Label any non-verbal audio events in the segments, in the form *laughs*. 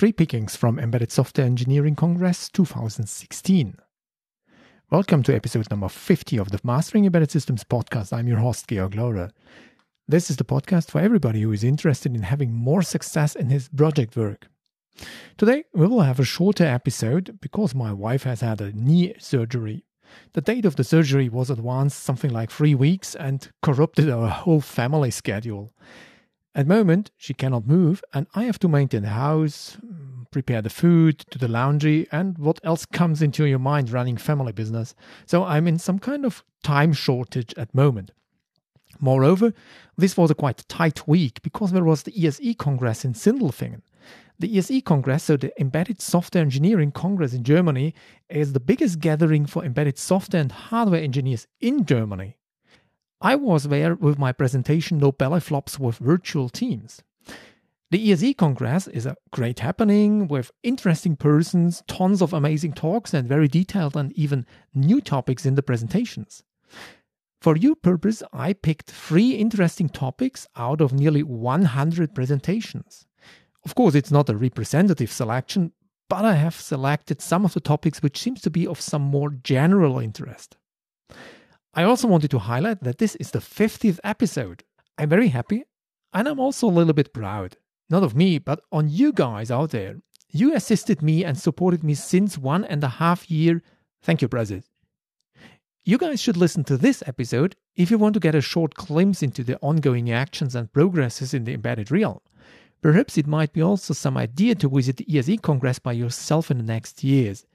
Three pickings from Embedded Software Engineering Congress 2016. Welcome to episode number 50 of the Mastering Embedded Systems podcast. I'm your host, Georg Laurer. This is the podcast for everybody who is interested in having more success in his project work. Today, we will have a shorter episode because my wife has had a knee surgery. The date of the surgery was advanced something like three weeks and corrupted our whole family schedule. At the moment, she cannot move, and I have to maintain the house, prepare the food, do the laundry, and what else comes into your mind running family business. So I'm in some kind of time shortage at the moment. Moreover, this was a quite tight week because there was the ESE Congress in Sindelfingen. The ESE Congress, so the Embedded Software Engineering Congress in Germany, is the biggest gathering for embedded software and hardware engineers in Germany. I was there with my presentation No Belly Flops with Virtual Teams. The ESE Congress is a great happening with interesting persons, tons of amazing talks, and very detailed and even new topics in the presentations. For your purpose, I picked three interesting topics out of nearly 100 presentations. Of course, it's not a representative selection, but I have selected some of the topics which seems to be of some more general interest. I also wanted to highlight that this is the 50th episode. I'm very happy and I'm also a little bit proud. Not of me, but on you guys out there. You assisted me and supported me since one and a half year. Thank you, brothers. You guys should listen to this episode if you want to get a short glimpse into the ongoing actions and progresses in the embedded realm. Perhaps it might be also some idea to visit the ESE Congress by yourself in the next years.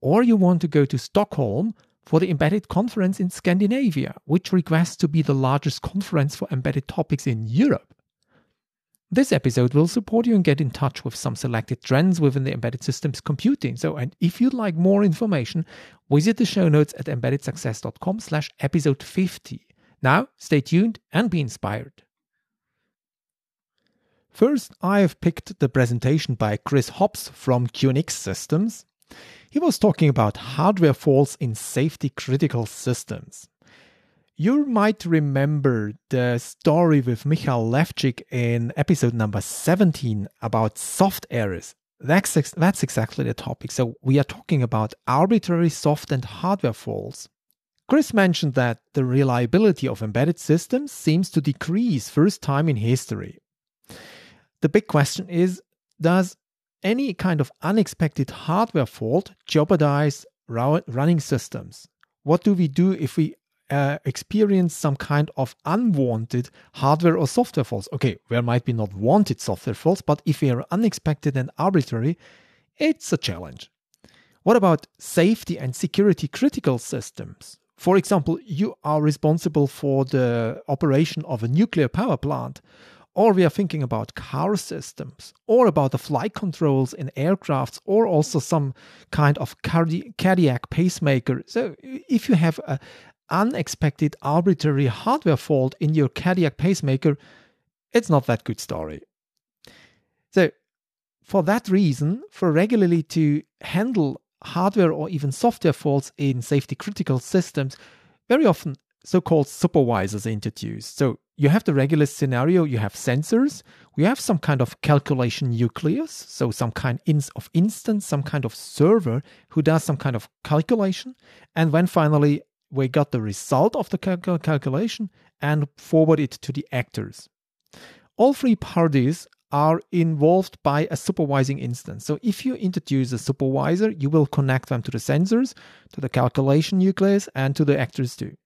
Or you want to go to Stockholm for the Embedded Conference in Scandinavia, which requests to be the largest conference for embedded topics in Europe. This episode will support you and get in touch with some selected trends within the embedded systems computing. So, and if you'd like more information, visit the show notes at embeddedsuccess.com slash episode 50. Now, stay tuned and be inspired. First, I have picked the presentation by Chris Hobbs from QNX Systems. He was talking about hardware faults in safety critical systems. You might remember the story with Michael Levchik in episode number 17 about soft errors. That's, that's exactly the topic. So, we are talking about arbitrary soft and hardware faults. Chris mentioned that the reliability of embedded systems seems to decrease first time in history. The big question is Does any kind of unexpected hardware fault jeopardize running systems? What do we do if we uh, experience some kind of unwanted hardware or software faults? Okay, there might be not wanted software faults, but if they are unexpected and arbitrary, it's a challenge. What about safety and security critical systems? For example, you are responsible for the operation of a nuclear power plant or we are thinking about car systems, or about the flight controls in aircrafts, or also some kind of cardi- cardiac pacemaker. So, if you have an unexpected arbitrary hardware fault in your cardiac pacemaker, it's not that good story. So, for that reason, for regularly to handle hardware or even software faults in safety critical systems, very often so called supervisors introduced. So you have the regular scenario, you have sensors, we have some kind of calculation nucleus, so some kind of instance, some kind of server who does some kind of calculation. And when finally we got the result of the cal- calculation and forward it to the actors. All three parties are involved by a supervising instance. So if you introduce a supervisor, you will connect them to the sensors, to the calculation nucleus, and to the actors too.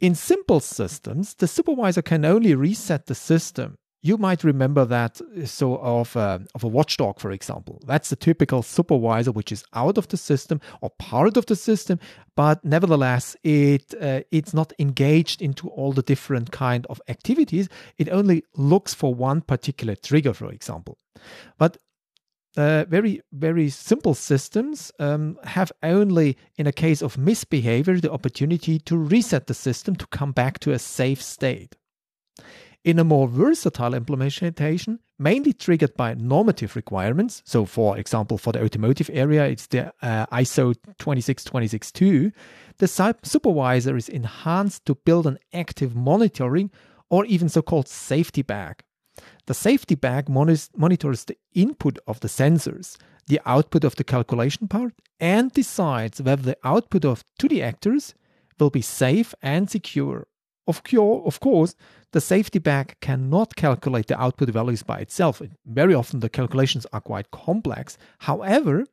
In simple systems, the supervisor can only reset the system. You might remember that so of a, of a watchdog, for example. That's the typical supervisor which is out of the system or part of the system, but nevertheless, it uh, it's not engaged into all the different kind of activities. It only looks for one particular trigger, for example. But uh, very very simple systems um, have only in a case of misbehavior the opportunity to reset the system to come back to a safe state. In a more versatile implementation mainly triggered by normative requirements so for example for the automotive area it's the uh, iso 26262 the supervisor is enhanced to build an active monitoring or even so-called safety bag The safety bag monitors the input of the sensors, the output of the calculation part, and decides whether the output of to the actors will be safe and secure. Of, of course, the safety bag cannot calculate the output values by itself. Very often the calculations are quite complex. However,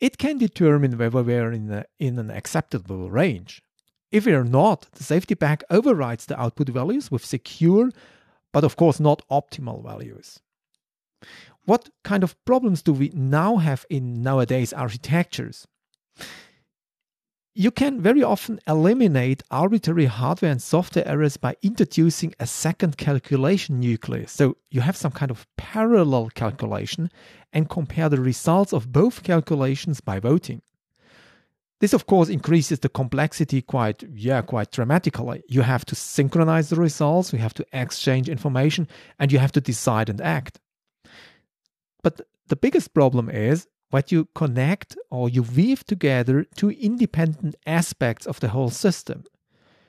it can determine whether we're in, a, in an acceptable range. If we are not, the safety bag overrides the output values with secure, but of course not optimal values. What kind of problems do we now have in nowadays architectures? You can very often eliminate arbitrary hardware and software errors by introducing a second calculation nucleus. So you have some kind of parallel calculation and compare the results of both calculations by voting. This, of course, increases the complexity quite, yeah, quite dramatically. You have to synchronize the results, you have to exchange information, and you have to decide and act. But the biggest problem is what you connect or you weave together two independent aspects of the whole system.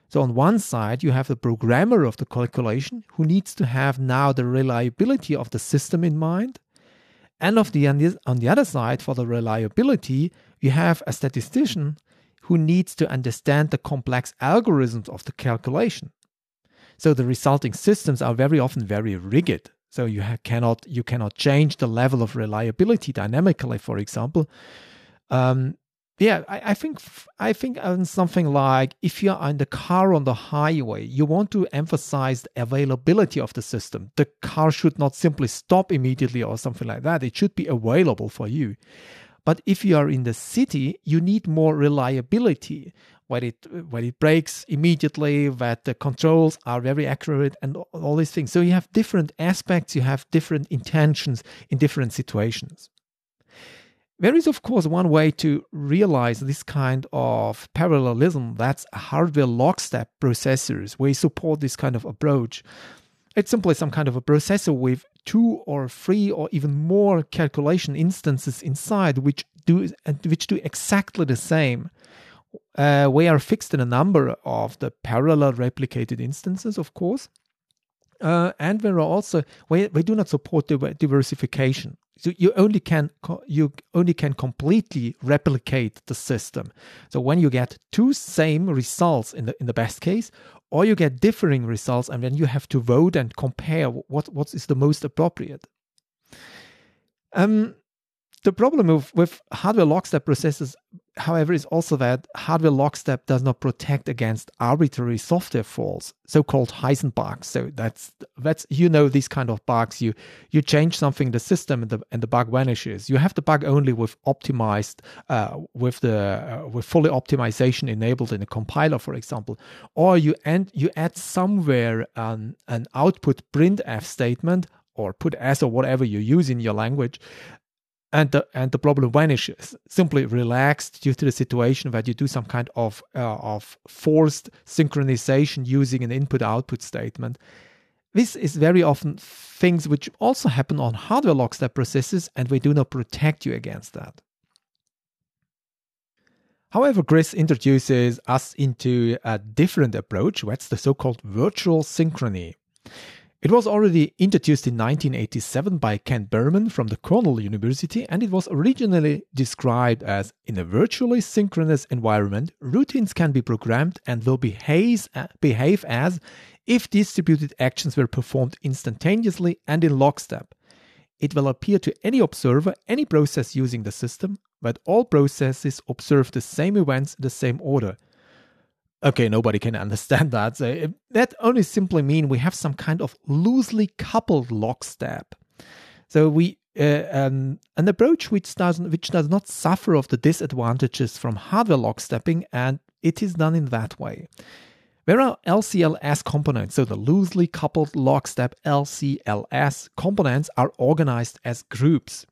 So, on one side, you have the programmer of the calculation who needs to have now the reliability of the system in mind. And of the, on the other side, for the reliability, you have a statistician who needs to understand the complex algorithms of the calculation. So the resulting systems are very often very rigid. So you ha- cannot you cannot change the level of reliability dynamically, for example. Um, yeah, I, I, think I think on something like if you're in the car on the highway, you want to emphasize the availability of the system. The car should not simply stop immediately or something like that. It should be available for you. But if you are in the city, you need more reliability when it when it breaks immediately, that the controls are very accurate and all these things. So you have different aspects, you have different intentions in different situations. There is, of course, one way to realize this kind of parallelism that's hardware lockstep processors, you support this kind of approach. It's simply some kind of a processor with two or three or even more calculation instances inside which do which do exactly the same. Uh, we are fixed in a number of the parallel replicated instances, of course, uh, and there are also we, we do not support diversification. So you only can you only can completely replicate the system. So when you get two same results in the in the best case, or you get differing results, and then you have to vote and compare what what is the most appropriate. Um, the problem with, with hardware lockstep processes, however, is also that hardware lockstep does not protect against arbitrary software faults, so-called Heisenbugs. So that's that's you know these kind of bugs. You you change something in the system and the and the bug vanishes. You have the bug only with optimized uh, with the uh, with fully optimization enabled in a compiler, for example, or you and you add somewhere an, an output printf statement or put s or whatever you use in your language and the and the problem vanishes simply relaxed due to the situation that you do some kind of uh, of forced synchronization using an input output statement this is very often things which also happen on hardware lockstep processes and we do not protect you against that However, Chris introduces us into a different approach, that's the so called virtual synchrony. It was already introduced in 1987 by Ken Birman from the Cornell University, and it was originally described as in a virtually synchronous environment, routines can be programmed and will behave, uh, behave as if distributed actions were performed instantaneously and in lockstep. It will appear to any observer, any process using the system, that all processes observe the same events in the same order okay, nobody can understand *laughs* that. So that only simply mean we have some kind of loosely coupled lockstep. So we uh, um, an approach which does which does not suffer of the disadvantages from hardware lockstepping, and it is done in that way. There are LCLS components, so the loosely coupled lockstep LCLS components are organized as groups.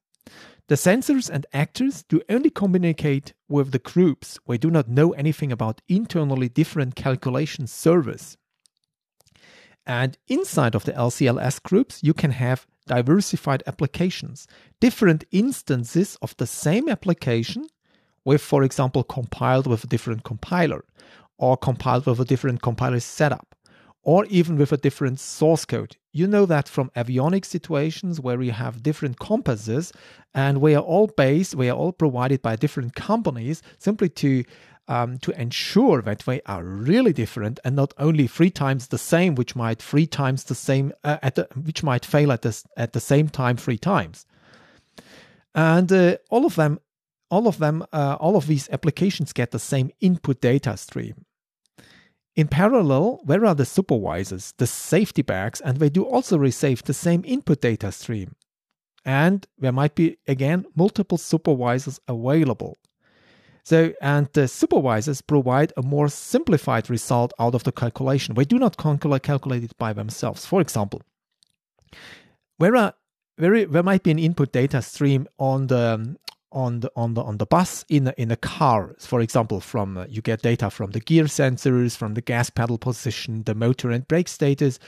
The sensors and actors do only communicate with the groups. We do not know anything about internally different calculation servers. And inside of the LCLS groups, you can have diversified applications, different instances of the same application, with, for example, compiled with a different compiler, or compiled with a different compiler setup, or even with a different source code. You know that from avionic situations where you have different compasses and we are all based, we are all provided by different companies simply to um, to ensure that they are really different and not only three times the same, which might three times the same uh, at the, which might fail at the at the same time three times. And uh, all of them, all of them, uh, all of these applications get the same input data stream. In parallel, where are the supervisors, the safety bags, and they do also receive the same input data stream. And there might be, again, multiple supervisors available. So, and the supervisors provide a more simplified result out of the calculation. They do not calculate it by themselves. For example, where, are there, there might be an input data stream on the on the on the on the bus in a, in a car. For example from uh, you get data from the gear sensors from the gas pedal position the motor and brake status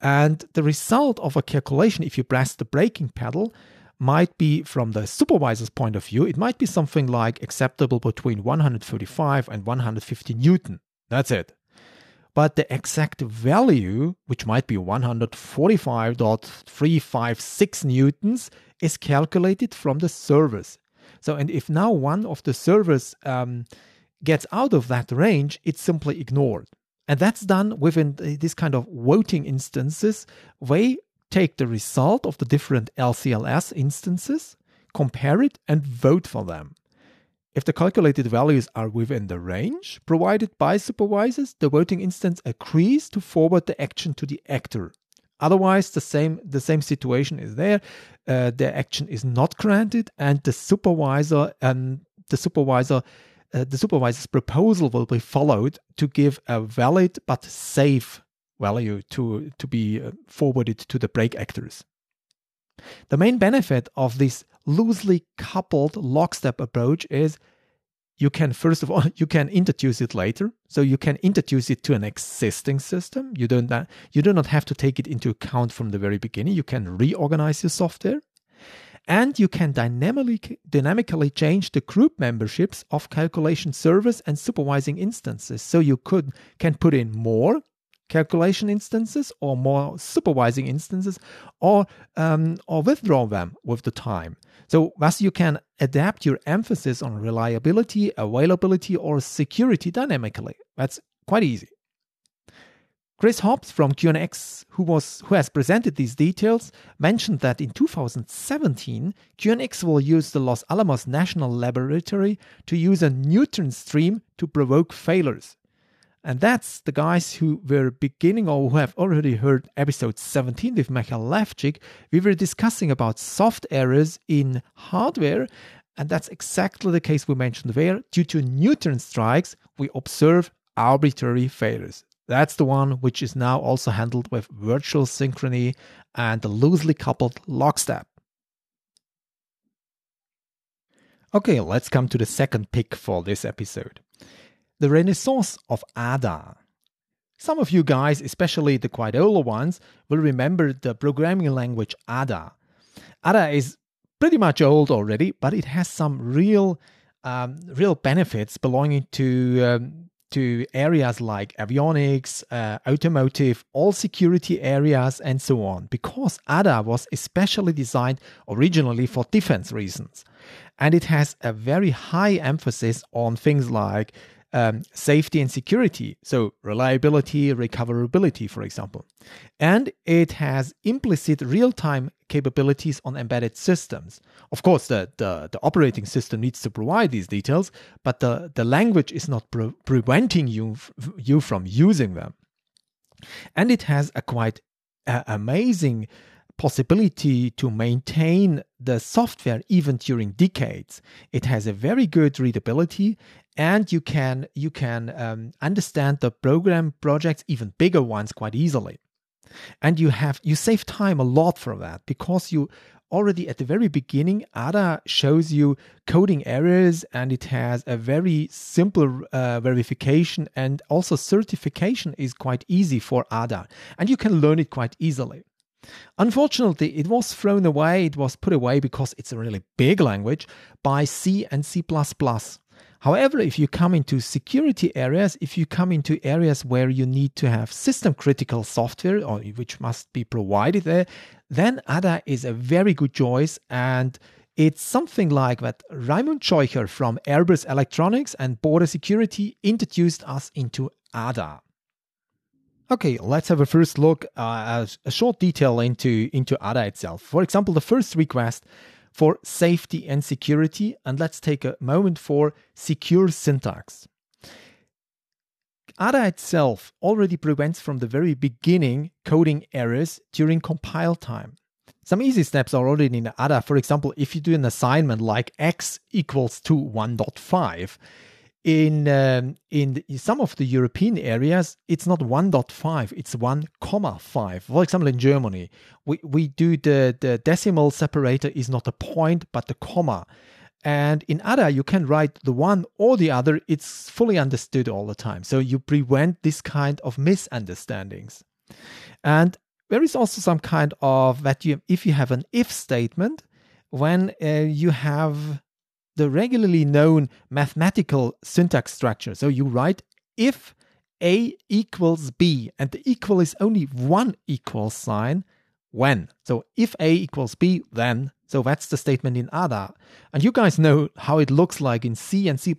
and the result of a calculation if you press the braking pedal might be from the supervisor's point of view it might be something like acceptable between 135 and 150 newton. That's it. But the exact value which might be 145.356 newtons is calculated from the servers so, and if now one of the servers um, gets out of that range, it's simply ignored. And that's done within this kind of voting instances. They take the result of the different LCLS instances, compare it, and vote for them. If the calculated values are within the range provided by supervisors, the voting instance agrees to forward the action to the actor. Otherwise, the same the same situation is there. Uh, the action is not granted, and the supervisor and the supervisor uh, the supervisor's proposal will be followed to give a valid but safe value to to be uh, forwarded to the brake actors. The main benefit of this loosely coupled lockstep approach is you can first of all *laughs* you can introduce it later. So you can introduce it to an existing system. You don't you do not have to take it into account from the very beginning. You can reorganize your software. And you can dynamically dynamically change the group memberships of calculation servers and supervising instances. So you could can put in more calculation instances or more supervising instances or um, or withdraw them with the time so thus you can adapt your emphasis on reliability, availability, or security dynamically. That's quite easy. Chris Hobbs from QNX, who was who has presented these details, mentioned that in 2017, QNX will use the Los Alamos National Laboratory to use a neutron stream to provoke failures. And that's the guys who were beginning or who have already heard episode 17 with Michael Levchik. We were discussing about soft errors in hardware. And that's exactly the case we mentioned there. Due to neutron strikes, we observe arbitrary failures. That's the one which is now also handled with virtual synchrony and the loosely coupled lockstep. Okay, let's come to the second pick for this episode the renaissance of Ada. Some of you guys, especially the quite older ones, will remember the programming language Ada. Ada is pretty much old already, but it has some real, um, real benefits belonging to um, to areas like avionics, uh, automotive, all security areas, and so on. Because Ada was especially designed originally for defense reasons, and it has a very high emphasis on things like um, safety and security, so reliability, recoverability, for example. And it has implicit real time capabilities on embedded systems. Of course, the, the, the, operating system needs to provide these details, but the, the language is not pre- preventing you, you from using them. And it has a quite uh, amazing possibility to maintain the software even during decades. It has a very good readability and you can you can um, understand the program projects even bigger ones quite easily. And you have you save time a lot for that because you already at the very beginning ada shows you coding errors and it has a very simple uh, verification and also certification is quite easy for ada and you can learn it quite easily Unfortunately, it was thrown away, it was put away because it's a really big language by C and C. However, if you come into security areas, if you come into areas where you need to have system critical software or which must be provided there, then ADA is a very good choice and it's something like that Raimund Scheucher from Airbus Electronics and Border Security introduced us into ADA. Okay, let's have a first look, uh, a, short detail into, into ADA itself. For example, the first request for safety and security, and let's take a moment for secure syntax. ADA itself already prevents from the very beginning coding errors during compile time. Some easy steps are already in ADA. For example, if you do an assignment like x equals to 1.5, in um, in some of the European areas, it's not 1.5, it's 1,5. For example, in Germany, we, we do the, the decimal separator is not a point, but the comma. And in ADA, you can write the one or the other. It's fully understood all the time. So you prevent this kind of misunderstandings. And there is also some kind of that you, if you have an if statement, when uh, you have the regularly known mathematical syntax structure. So you write if A equals B, and the equal is only one equal sign when. So if A equals B, then. So that's the statement in ADA. And you guys know how it looks like in C and C.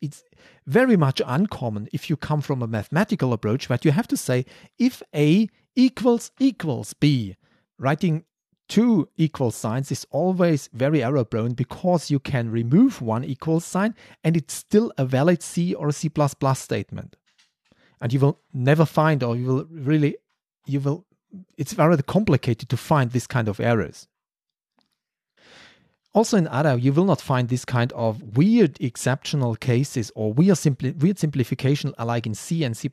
It's very much uncommon if you come from a mathematical approach that you have to say if A equals equals b. Writing two equal signs is always very error prone because you can remove one equal sign and it's still a valid C or C++ statement. And you will never find or you will really you will it's very complicated to find this kind of errors. Also in ADA, you will not find this kind of weird exceptional cases or weird, simpli- weird simplification like in C and C++.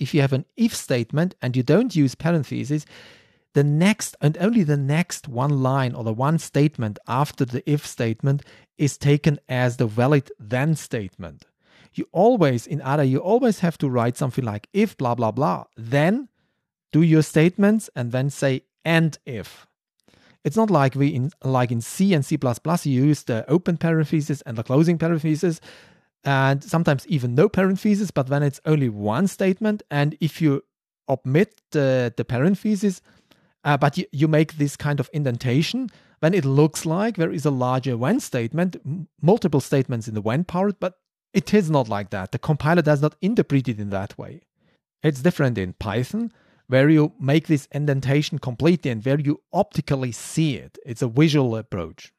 If you have an if statement and you don't use parentheses, the next and only the next one line or the one statement after the if statement is taken as the valid then statement. You always, in ADA, you always have to write something like if blah blah blah, then do your statements and then say and if. It's not like we in like in C and C++ you use the open parenthesis and the closing parenthesis and sometimes even no parenthesis, but then it's only one statement. And if you omit the, the parenthesis, uh, but you, you make this kind of indentation, then it looks like there is a larger when statement, m- multiple statements in the when part, but it is not like that. The compiler does not interpret it in that way. It's different in Python where you make this indentation completely and where you optically see it. It's a visual approach.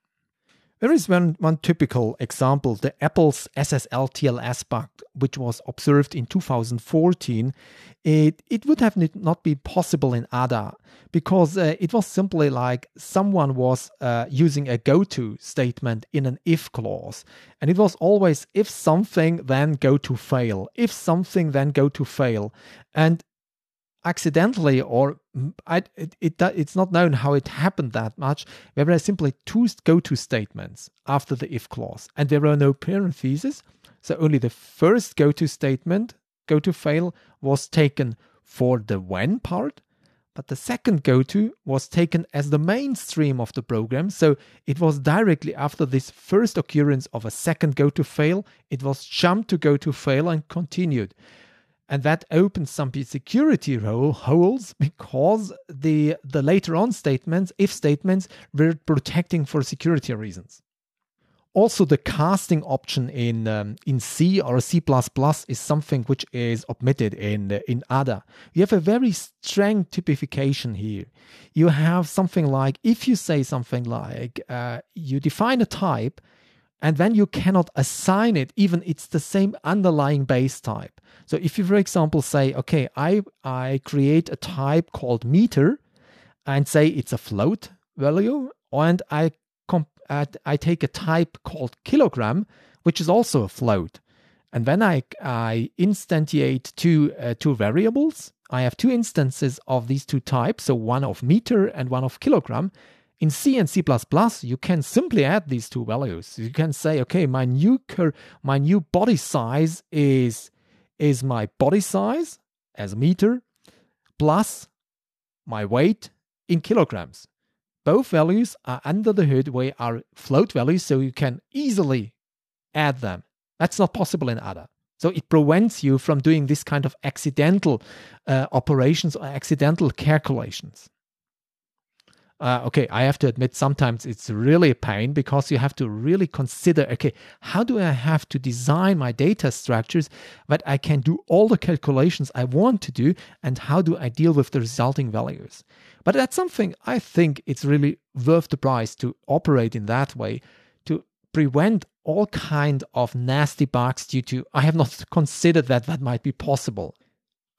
There is one, one typical example, the Apple's SSL TLS bug, which was observed in 2014. It, it would have not been possible in ADA because uh, it was simply like someone was uh, using a go to statement in an if clause. And it was always if something, then go to fail. If something, then go to fail. And accidentally or I, it, it, it's not known how it happened that much. There were simply two go-to statements after the if clause, and there were no parentheses. So only the first go-to statement, go to fail, was taken for the when part, but the second go-to was taken as the mainstream of the program. So it was directly after this first occurrence of a second go-to fail, it was jumped to go to fail and continued and that opens some security holes because the the later on statements if statements were protecting for security reasons also the casting option in um, in C or C++ is something which is omitted in in ADA. You have a very strong typification here. You have something like if you say something like uh, you define a type and then you cannot assign it even it's the same underlying base type so if you for example say okay i i create a type called meter and say it's a float value and i comp- i take a type called kilogram which is also a float. And then i i instantiate two uh, two variables. I have two instances of these two types. So one of meter and one of kilogram. In C and C++, you can simply add these two values. You can say, okay, my new cur- my new body size is is my body size as a meter plus my weight in kilograms. Both values are under the hood where are float values, so you can easily add them That's not possible in ADA. So it prevents you from doing this kind of accidental uh, operations or accidental calculations. Uh, okay, I have to admit sometimes it's really a pain because you have to really consider okay, how do I have to design my data structures that I can do all the calculations I want to do, and how do I deal with the resulting values? But that's something I think it's really worth the price to operate in that way to prevent all kind of nasty bugs due to I have not *laughs* considered that that might be possible.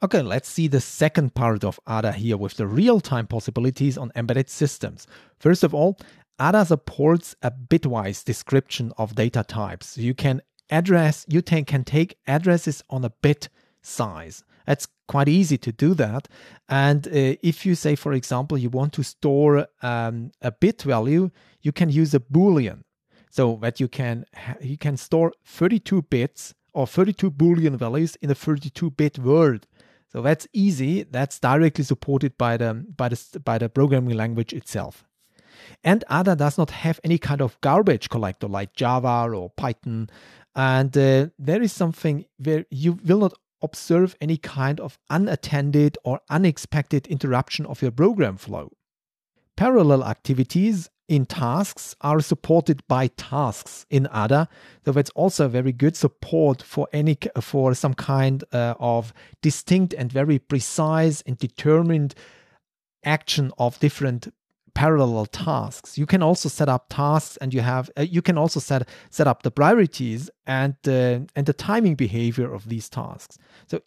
Okay, let's see the second part of ADA here with the real-time possibilities on embedded systems. First of all, ADA supports a bitwise description of data types. You can address you can take addresses on a bit size. It's quite easy to do that. And uh, if you say, for example, you want to store um, a bit value, you can use a boolean, so that you can you can store 32 bits or 32 boolean values in a 32-bit word. So that's easy. That's directly supported by the by the by the programming language itself. And ADA does not have any kind of garbage collector like Java or Python. And uh, there is something where you will not observe any kind of unattended or unexpected interruption of your program flow. Parallel activities in tasks are supported by tasks in ADA. So that's also very good support for any for some kind uh, of distinct and very precise and determined action of different parallel tasks. You can also set up tasks, and you have uh, you can also set set up the priorities and uh, and the timing behavior of these tasks. So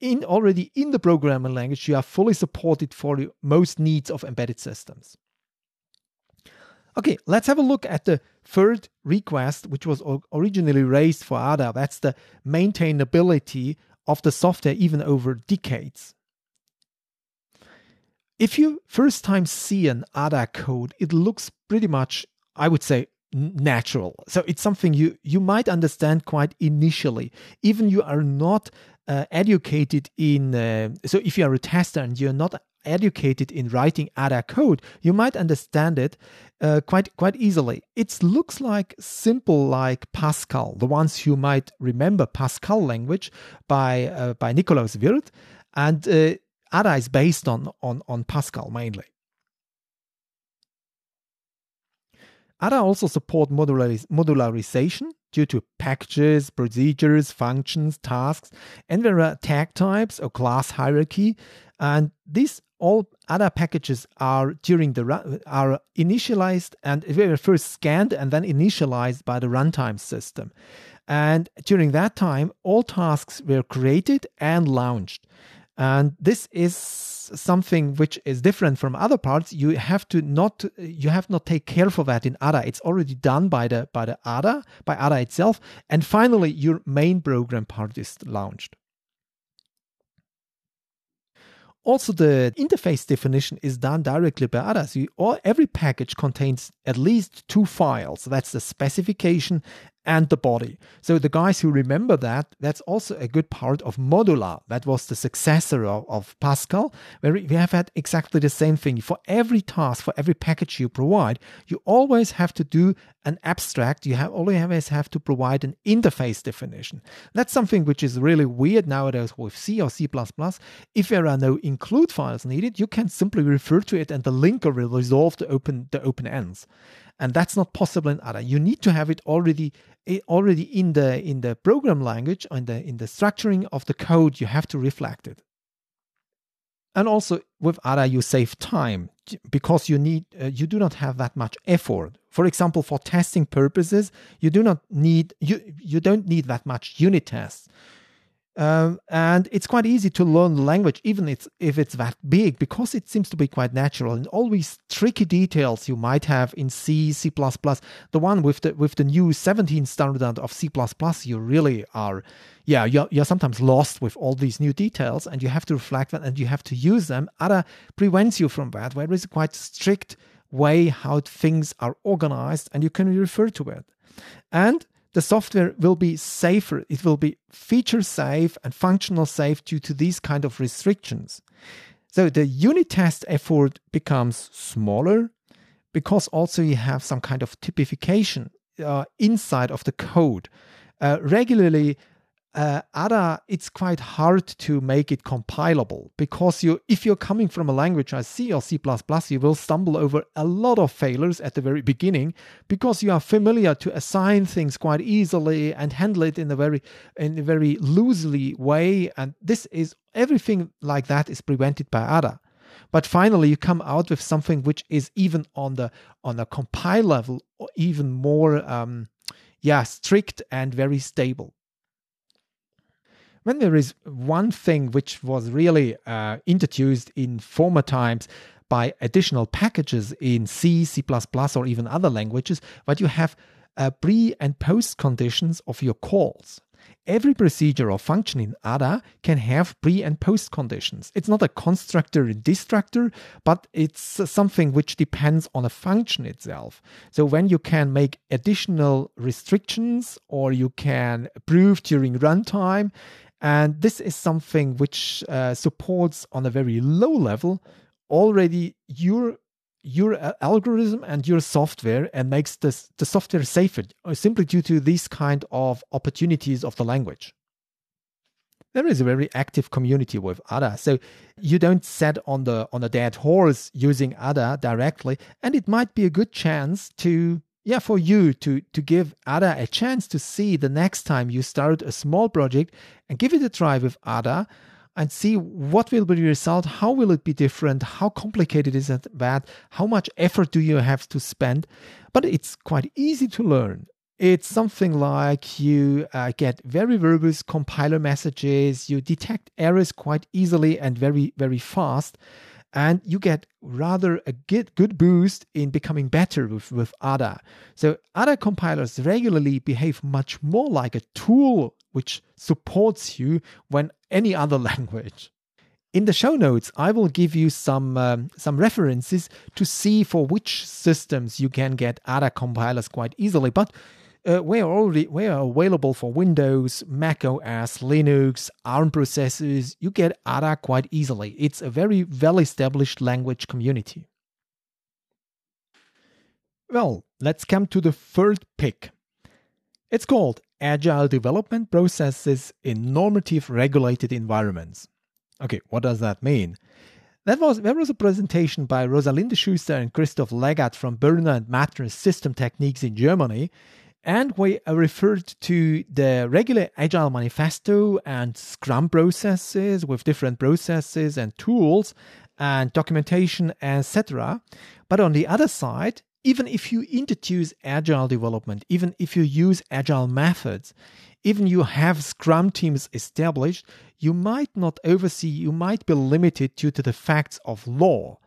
in already in the programming language, you are fully supported for most needs of embedded systems. Okay, let's have a look at the third request, which was originally raised for ADA. That's the maintainability of the software even over decades. If you first time see an ADA code, it looks pretty much, I would say, natural. So it's something you you might understand quite initially, even you are not uh, educated in. Uh, so if you are a tester and you're not educated in writing ADA code, you might understand it uh, quite quite easily. It looks like simple like Pascal, the ones you might remember Pascal language by uh, by Nikolaus Wirth, and uh, ADA is based on on on Pascal mainly. ADA also support modularization due to packages, procedures, functions, tasks, and there are tag types or class hierarchy. And these all ADA packages are during the run, are initialized and were first scanned and then initialized by the runtime system. And during that time, all tasks were created and launched. And this is something which is different from other parts. You have to not you have not take care for that in ADA. It's already done by the by the ADA by ADA itself. And finally, your main program part is launched. Also, the interface definition is done directly by ADA. So you, all, every package contains at least two files. That's the specification and the body. So the guys who remember that, that's also a good part of Modula. That was the successor of, of Pascal, where we have had exactly the same thing. For every task, for every package you provide, you always have to do an abstract. You have always have to provide an interface definition. That's something which is really weird nowadays with C or C++. If there are no include files needed, you can simply refer to it and the linker will resolve open the open ends and that's not possible in ADA. You need to have it already eh, already in the in the program language in the in the structuring of the code. You have to reflect it. And also with ADA, you save time because you need uh, you do not have that much effort. For example, for testing purposes, you do not need you you don't need that much unit tests. Um, and it's quite easy to learn the language, even if, if it's that big, because it seems to be quite natural. And all these tricky details you might have in C, C++, the one with the with the new 17 standard of C++, you really are, yeah, you're, you're sometimes lost with all these new details, and you have to reflect that and you have to use them. ADA prevents you from that, where a quite strict way how things are organized, and you can refer to it. And the software will be safer. It will be feature safe and functional safe due to these kind of restrictions. So the unit test effort becomes smaller because also you have some kind of typification uh, inside of the code. uh, regularly uh, ADA, it's quite hard to make it compilable because you, if you're coming from a language like C or C++, you will stumble over a lot of failures at the very beginning because you are familiar to assign things quite easily and handle it in a very, in a very loosely way. And this is everything like that is prevented by ADA. But finally, you come out with something which is even on the on a compile level, even more, um, yeah, strict and very stable when there is one thing which was really uh, introduced in former times by additional packages in C, C++, or even other languages, but you have uh, pre and post conditions of your calls. Every procedure or function in ADA can have pre and post conditions. It's not a constructor and destructor, but it's something which depends on a function itself. So when you can make additional restrictions or you can prove during runtime, and this is something which uh, supports on a very low level already your your algorithm and your software and makes this, the software safer uh, simply due to these kind of opportunities of the language. There is a very active community with ADA, so you don't set on the on a dead horse using ADA directly, and it might be a good chance to yeah, for you to to give Ada a chance to see the next time you start a small project and give it a try with Ada and see what will be the result, how will it be different, how complicated is that, how much effort do you have to spend. But it's quite easy to learn. It's something like you uh, get very verbose compiler messages, you detect errors quite easily and very, very fast and you get rather a good, boost in becoming better with, with ADA. So ADA compilers regularly behave much more like a tool which supports you when any other *laughs* language. In the show notes, I will give you some um, some references to see for which systems you can get ADA compilers quite easily. But uh, we are already we are available for Windows, Mac OS, Linux, ARM processors. You get ADA quite easily. It's a very well-established language community. Well, let's come to the third pick. It's called Agile Development Processes in Normative Regulated Environments. Okay, what does that mean? That was there was a presentation by Rosalinde Schuster and Christoph Legat from Berner and Mattner System Techniques in Germany, and we referred to the regular Agile Manifesto and Scrum processes with different processes and tools and documentation, etc. But on the other side, even if you introduce Agile development, even if you use Agile methods, even you have Scrum teams established, you might not oversee, you might be limited due to the facts of law.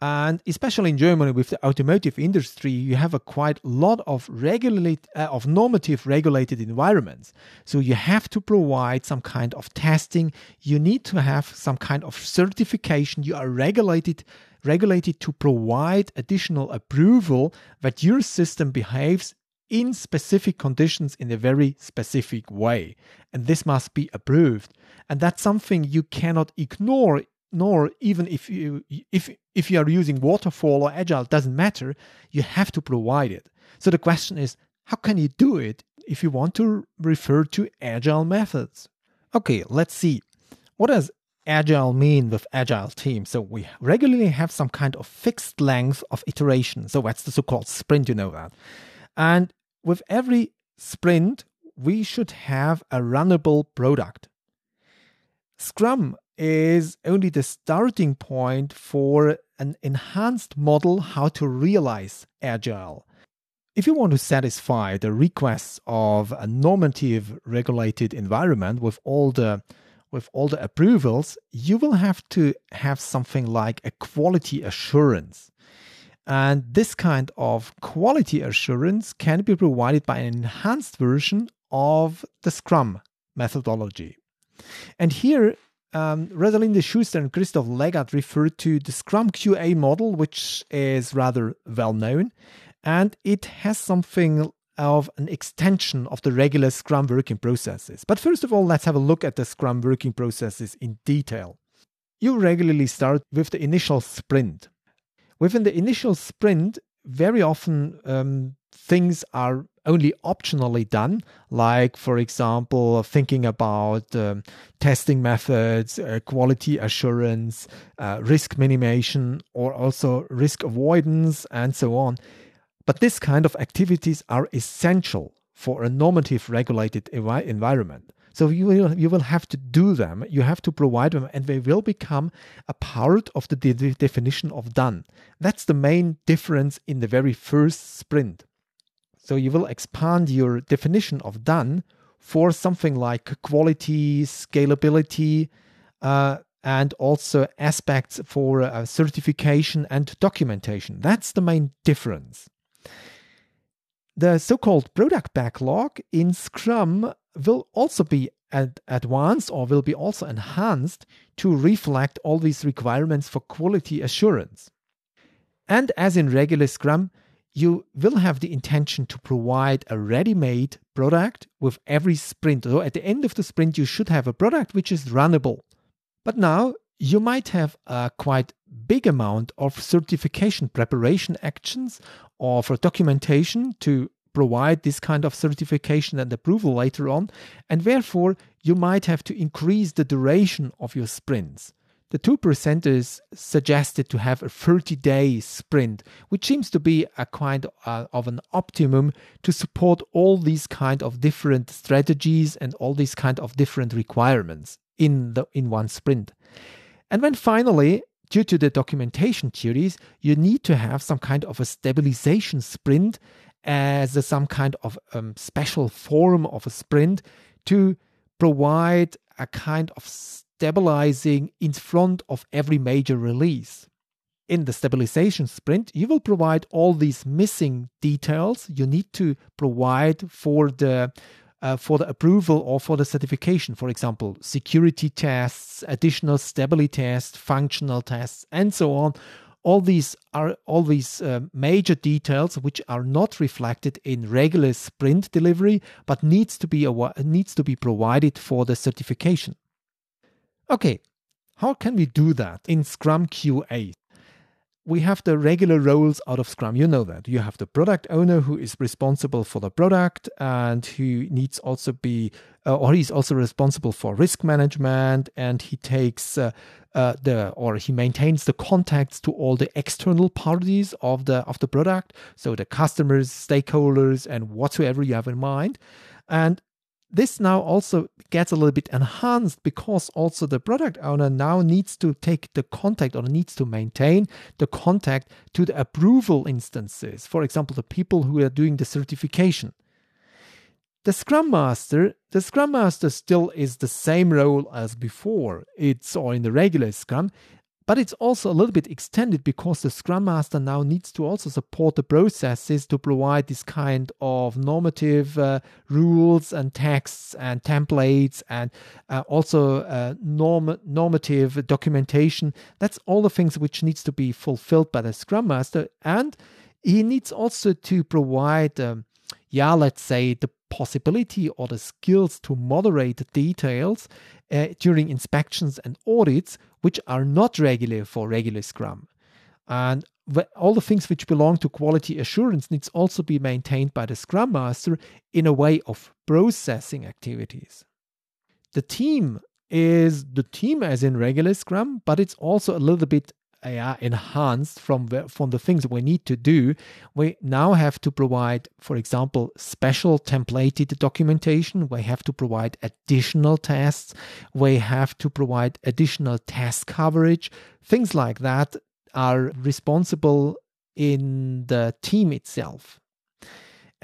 And especially in Germany, with the automotive industry, you have a quite lot of regulate uh, of normative regulated environments. So you have to provide some kind of testing. You need to have some kind of certification. You are regulated regulated to provide additional approval that your system behaves in specific conditions in a very specific way. And this must be approved. And that's something you cannot ignore nor even if you if if you are using waterfall or agile doesn't matter. You have to provide it. So the question is how can you do it if you want to refer to agile methods? Okay let's see. What does agile mean with agile teams? So we regularly have some kind of fixed length of iteration. So that's the so-called sprint you know that. And with every sprint we should have a runnable product. Scrum is only the starting point for an enhanced model how to realize agile. If you want to satisfy the requests of a normative regulated environment with all the with all the approvals, you will have to have something like a quality assurance. And this kind of quality assurance can be provided by an enhanced version of the Scrum methodology. And here um, Rosalinde Schuster and Christoph Legat referred to the Scrum QA model, which is rather well known, and it has something of an extension of the regular Scrum working processes. But first of all, let's have a look at the Scrum working processes in detail. You regularly start with the initial sprint. Within the initial sprint, very often um, things are only optionally done, like, for example, thinking about um, testing methods, uh, quality assurance, uh, risk minimization, or also risk avoidance, and so on. But this kind of activities are essential for a normative regulated envi- environment. So you will, you will have to do them, you have to provide them, and they will become a part of the de- definition of done. That's the main difference in the very first sprint. So you will expand your definition of done for something like quality, scalability, uh, and also aspects for uh, certification and documentation. That's the main difference. The so called product backlog in Scrum will also be ad- advanced or will be also enhanced to reflect all these requirements for quality assurance. And as in regular Scrum, you will have the intention to provide a ready made product with every sprint. So at the end of the sprint, you should have a product which is runnable. But now you might have a quite big amount of certification preparation actions or for documentation to provide this kind of certification and approval later on, and therefore you might have to increase the duration of your sprints. The two presenters suggested to have a 30 day sprint, which seems to be a kind uh, of an optimum to support all these kind of different strategies and all these kind of different requirements in the in one sprint. And then finally, due to the documentation theories, you need to have some kind of a stabilization sprint as a, some kind of um, special form of a sprint to provide a kind of stabilizing in front of every major release. In the stabilization sprint, you will provide all these missing details you need to provide for the uh, for the approval or for the certification. For example, security tests, additional stability tests, functional tests, and so on all these are all these uh, major details which are not reflected in regular sprint delivery but needs to be needs to be provided for the certification okay how can we do that in scrum qa we have the regular roles out of Scrum. You know that. You have the product owner who is responsible for the product and who needs also be, uh, or he's also responsible for risk management and he takes uh, uh, the, or he maintains the contacts to all the external parties of the, of the product. So the customers, stakeholders, and whatsoever you have in mind. And this now also gets a little bit enhanced because also the product owner now needs to take the contact or needs to maintain the contact to the approval instances. For example, the people who are doing the certification. The Scrum Master, the Scrum Master still is the same role as before. It's or in the regular Scrum, but it's also a little bit extended because the Scrum Master now needs to also support the processes to provide this kind of normative uh, rules and texts and templates and uh, also uh, norm- normative documentation. That's all the things which needs to be fulfilled by the Scrum Master. And he needs also to provide, um, yeah, let's say the possibility or the skills to moderate the details uh, during inspections and audits, which are not regular for regular Scrum. And all the things which belong to quality assurance needs also be maintained by the Scrum Master in a way of processing activities. The team is the team as in regular Scrum, but it's also a little bit uh, enhanced from the, from the things we need to do, we now have to provide, for example, special templated documentation. We have to provide additional tests. We have to provide additional test coverage. Things like that are responsible in the team itself.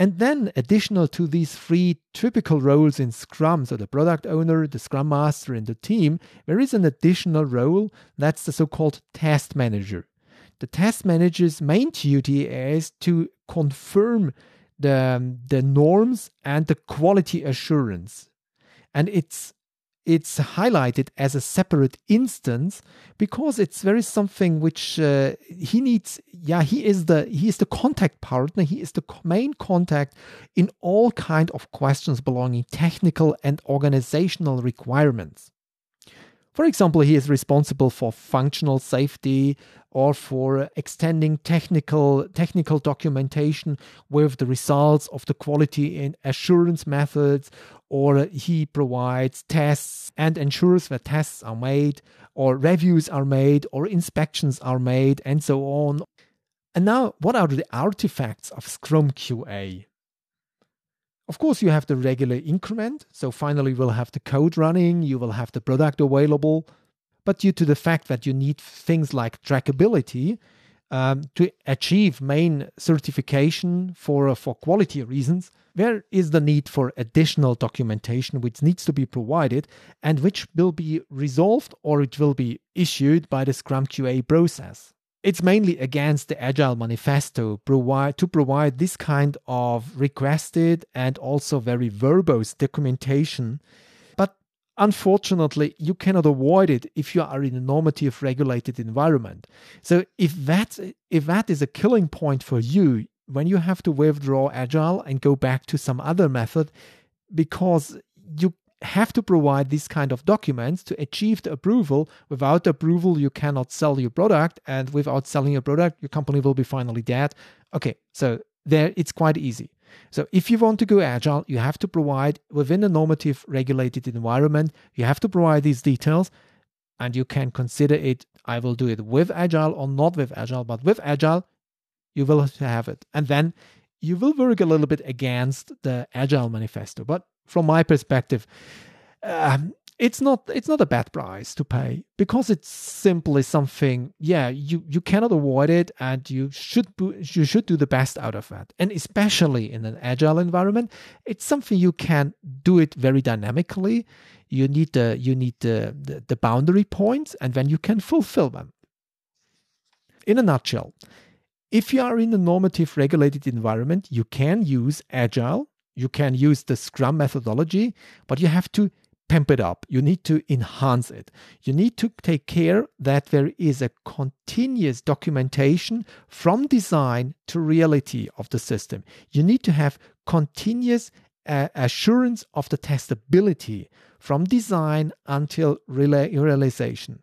And then, additional to these three typical roles in Scrum, so the product owner, the Scrum Master, and the team, there is an additional role that's the so called test manager. The test manager's main duty is to confirm the, the norms and the quality assurance. And it's it's highlighted as a separate instance because it's very something which uh, he needs yeah he is the he is the contact partner. He is the main contact in all kind of questions belonging technical and organizational requirements For example, he is responsible for functional safety or for extending technical technical documentation with the results of the quality and assurance methods or he provides tests and ensures that tests are made or reviews are made or inspections are made and so on. And now what are the artifacts of Scrum QA? Of course, you have the regular increment. So finally, we'll have the code running, you will have the product available. But due to the fact that you need things like trackability um, to achieve main certification for, uh, for quality reasons, there is the need for additional documentation which needs to be provided and which will be resolved or it will be issued by the Scrum QA process. It's mainly against the Agile Manifesto provide, to provide this kind of requested and also very verbose documentation. But unfortunately, you cannot avoid it if you are in a normative regulated environment. So if that if that is a killing point for you, when you have to withdraw Agile and go back to some other method, because you have to provide these kind of documents to achieve the approval. Without approval, you cannot sell your product, and without selling your product, your company will be finally dead. Okay, so there it's quite easy. So if you want to go agile, you have to provide within a normative regulated environment, you have to provide these details and you can consider it I will do it with agile or not with agile, but with agile you will have it. And then you will work a little bit against the agile manifesto, but from my perspective, um, it's not it's not a bad price to pay because it's simply something yeah you you cannot avoid it and you should you should do the best out of that. And especially in an agile environment it's something you can do it very dynamically. You need the you need the, the, the boundary points and then you can fulfill them. In a nutshell if you are in a normative regulated environment you can use agile you can use the Scrum methodology, but you have to pimp it up. You need to enhance it. You need to take care that there is a continuous documentation from design to reality of the system. You need to have continuous uh, assurance of the testability from design until realization.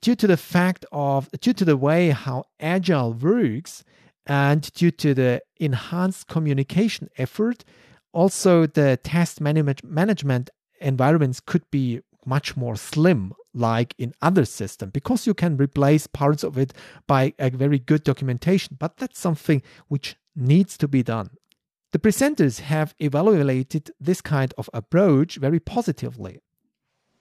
Due to the fact of, due to the way how agile works, and due to the enhanced communication effort, also the test management environments could be much more slim like in other systems because you can replace parts of it by a very good documentation. But that's something which needs to be done. The presenters have evaluated this kind of approach very positively.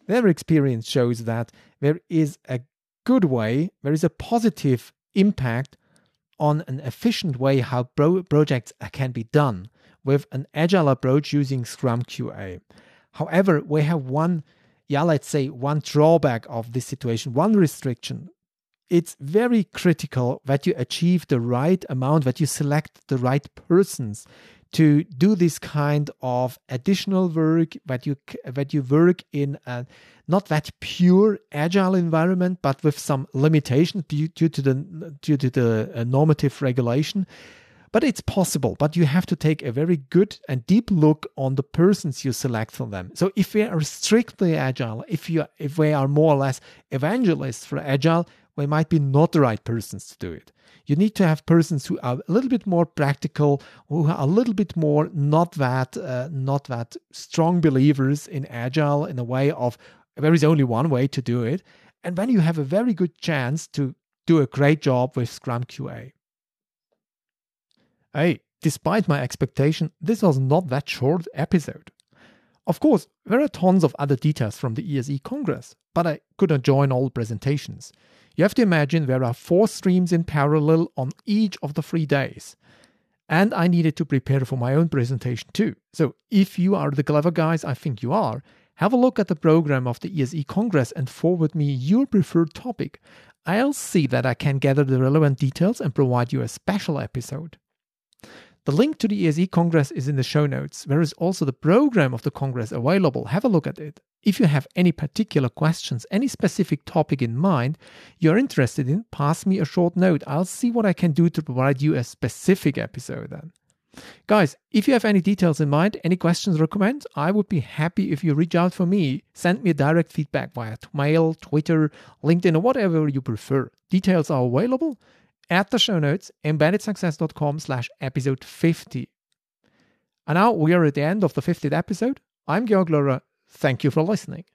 Their experience shows that there is a good way there is a positive impact on an efficient way how pro- projects can be done with an agile approach using Scrum QA. However, we have one, yeah, let's say one drawback of this situation, one restriction. It's very critical that you achieve the right amount, that you select the right persons to do this kind of additional work that you that you work in a not that pure agile environment but with some limitations due, due to the due to the uh, normative regulation. But it's possible but you have to take a very good and deep look on the persons you select for them. So if we are strictly agile if you if we are more or less evangelists for agile we might be not the right persons to do it you need to have persons who are a little bit more practical, who are a little bit more not that uh, not that strong believers in agile in a way of there is only one way to do it, and then you have a very good chance to do a great job with Scrum QA. Hey, despite my expectation, this was not that short episode. Of course, there are tons of other details from the ESE Congress, but I couldn't join all presentations. You have to imagine there are four streams in parallel on each of the three days. And I needed to prepare for my own presentation too. So if you are the clever guys I think you are, have a look at the program of the ESE Congress and forward me your preferred topic. I'll see that I can gather the relevant details and provide you a special episode. The link to the ESE Congress is in the show notes. There is also the program of the Congress available. Have a look at it. If you have any particular questions, any specific topic in mind you're interested in, pass me a short note. I'll see what I can do to provide you a specific episode then. Guys, if you have any details in mind, any questions or comments, I would be happy if you reach out for me. Send me a direct feedback via mail, Twitter, LinkedIn, or whatever you prefer. Details are available at the show notes, embeddedsuccess.com slash episode 50. And now we are at the end of the 50th episode. I'm Georg Laurer. Thank you for listening.